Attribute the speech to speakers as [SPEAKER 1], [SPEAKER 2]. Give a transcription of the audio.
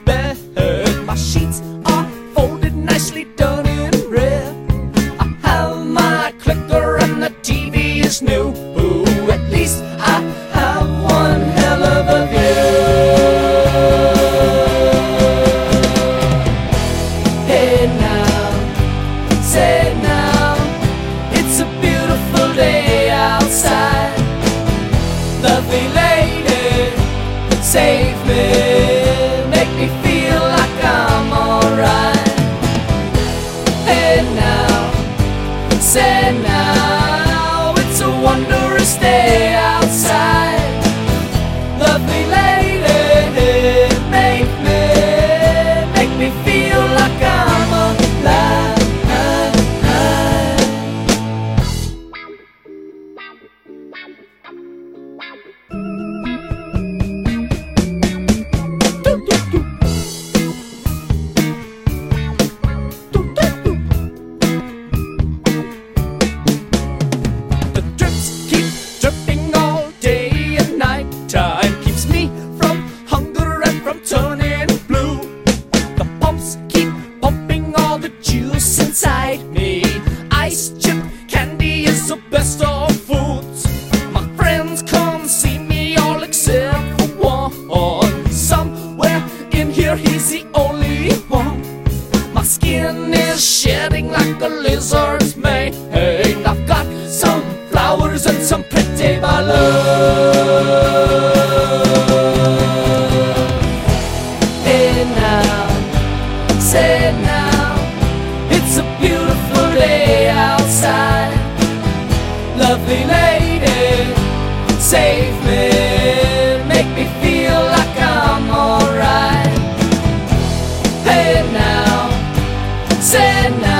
[SPEAKER 1] bed. My sheets are folded nicely done in red. I have my clicker and the TV is new. At least I have one hell of a view. Hey now, say now, it's a beautiful day outside. Lovely lady, save me. Now, now, it's a wondrous day outside. Lovely juice inside me. Ice chip candy is the best of foods. My friends come see me all except for one. Somewhere in here, he's the only one. My skin is shedding like a lizard's save me, make me feel like I'm alright. Hey now, say now.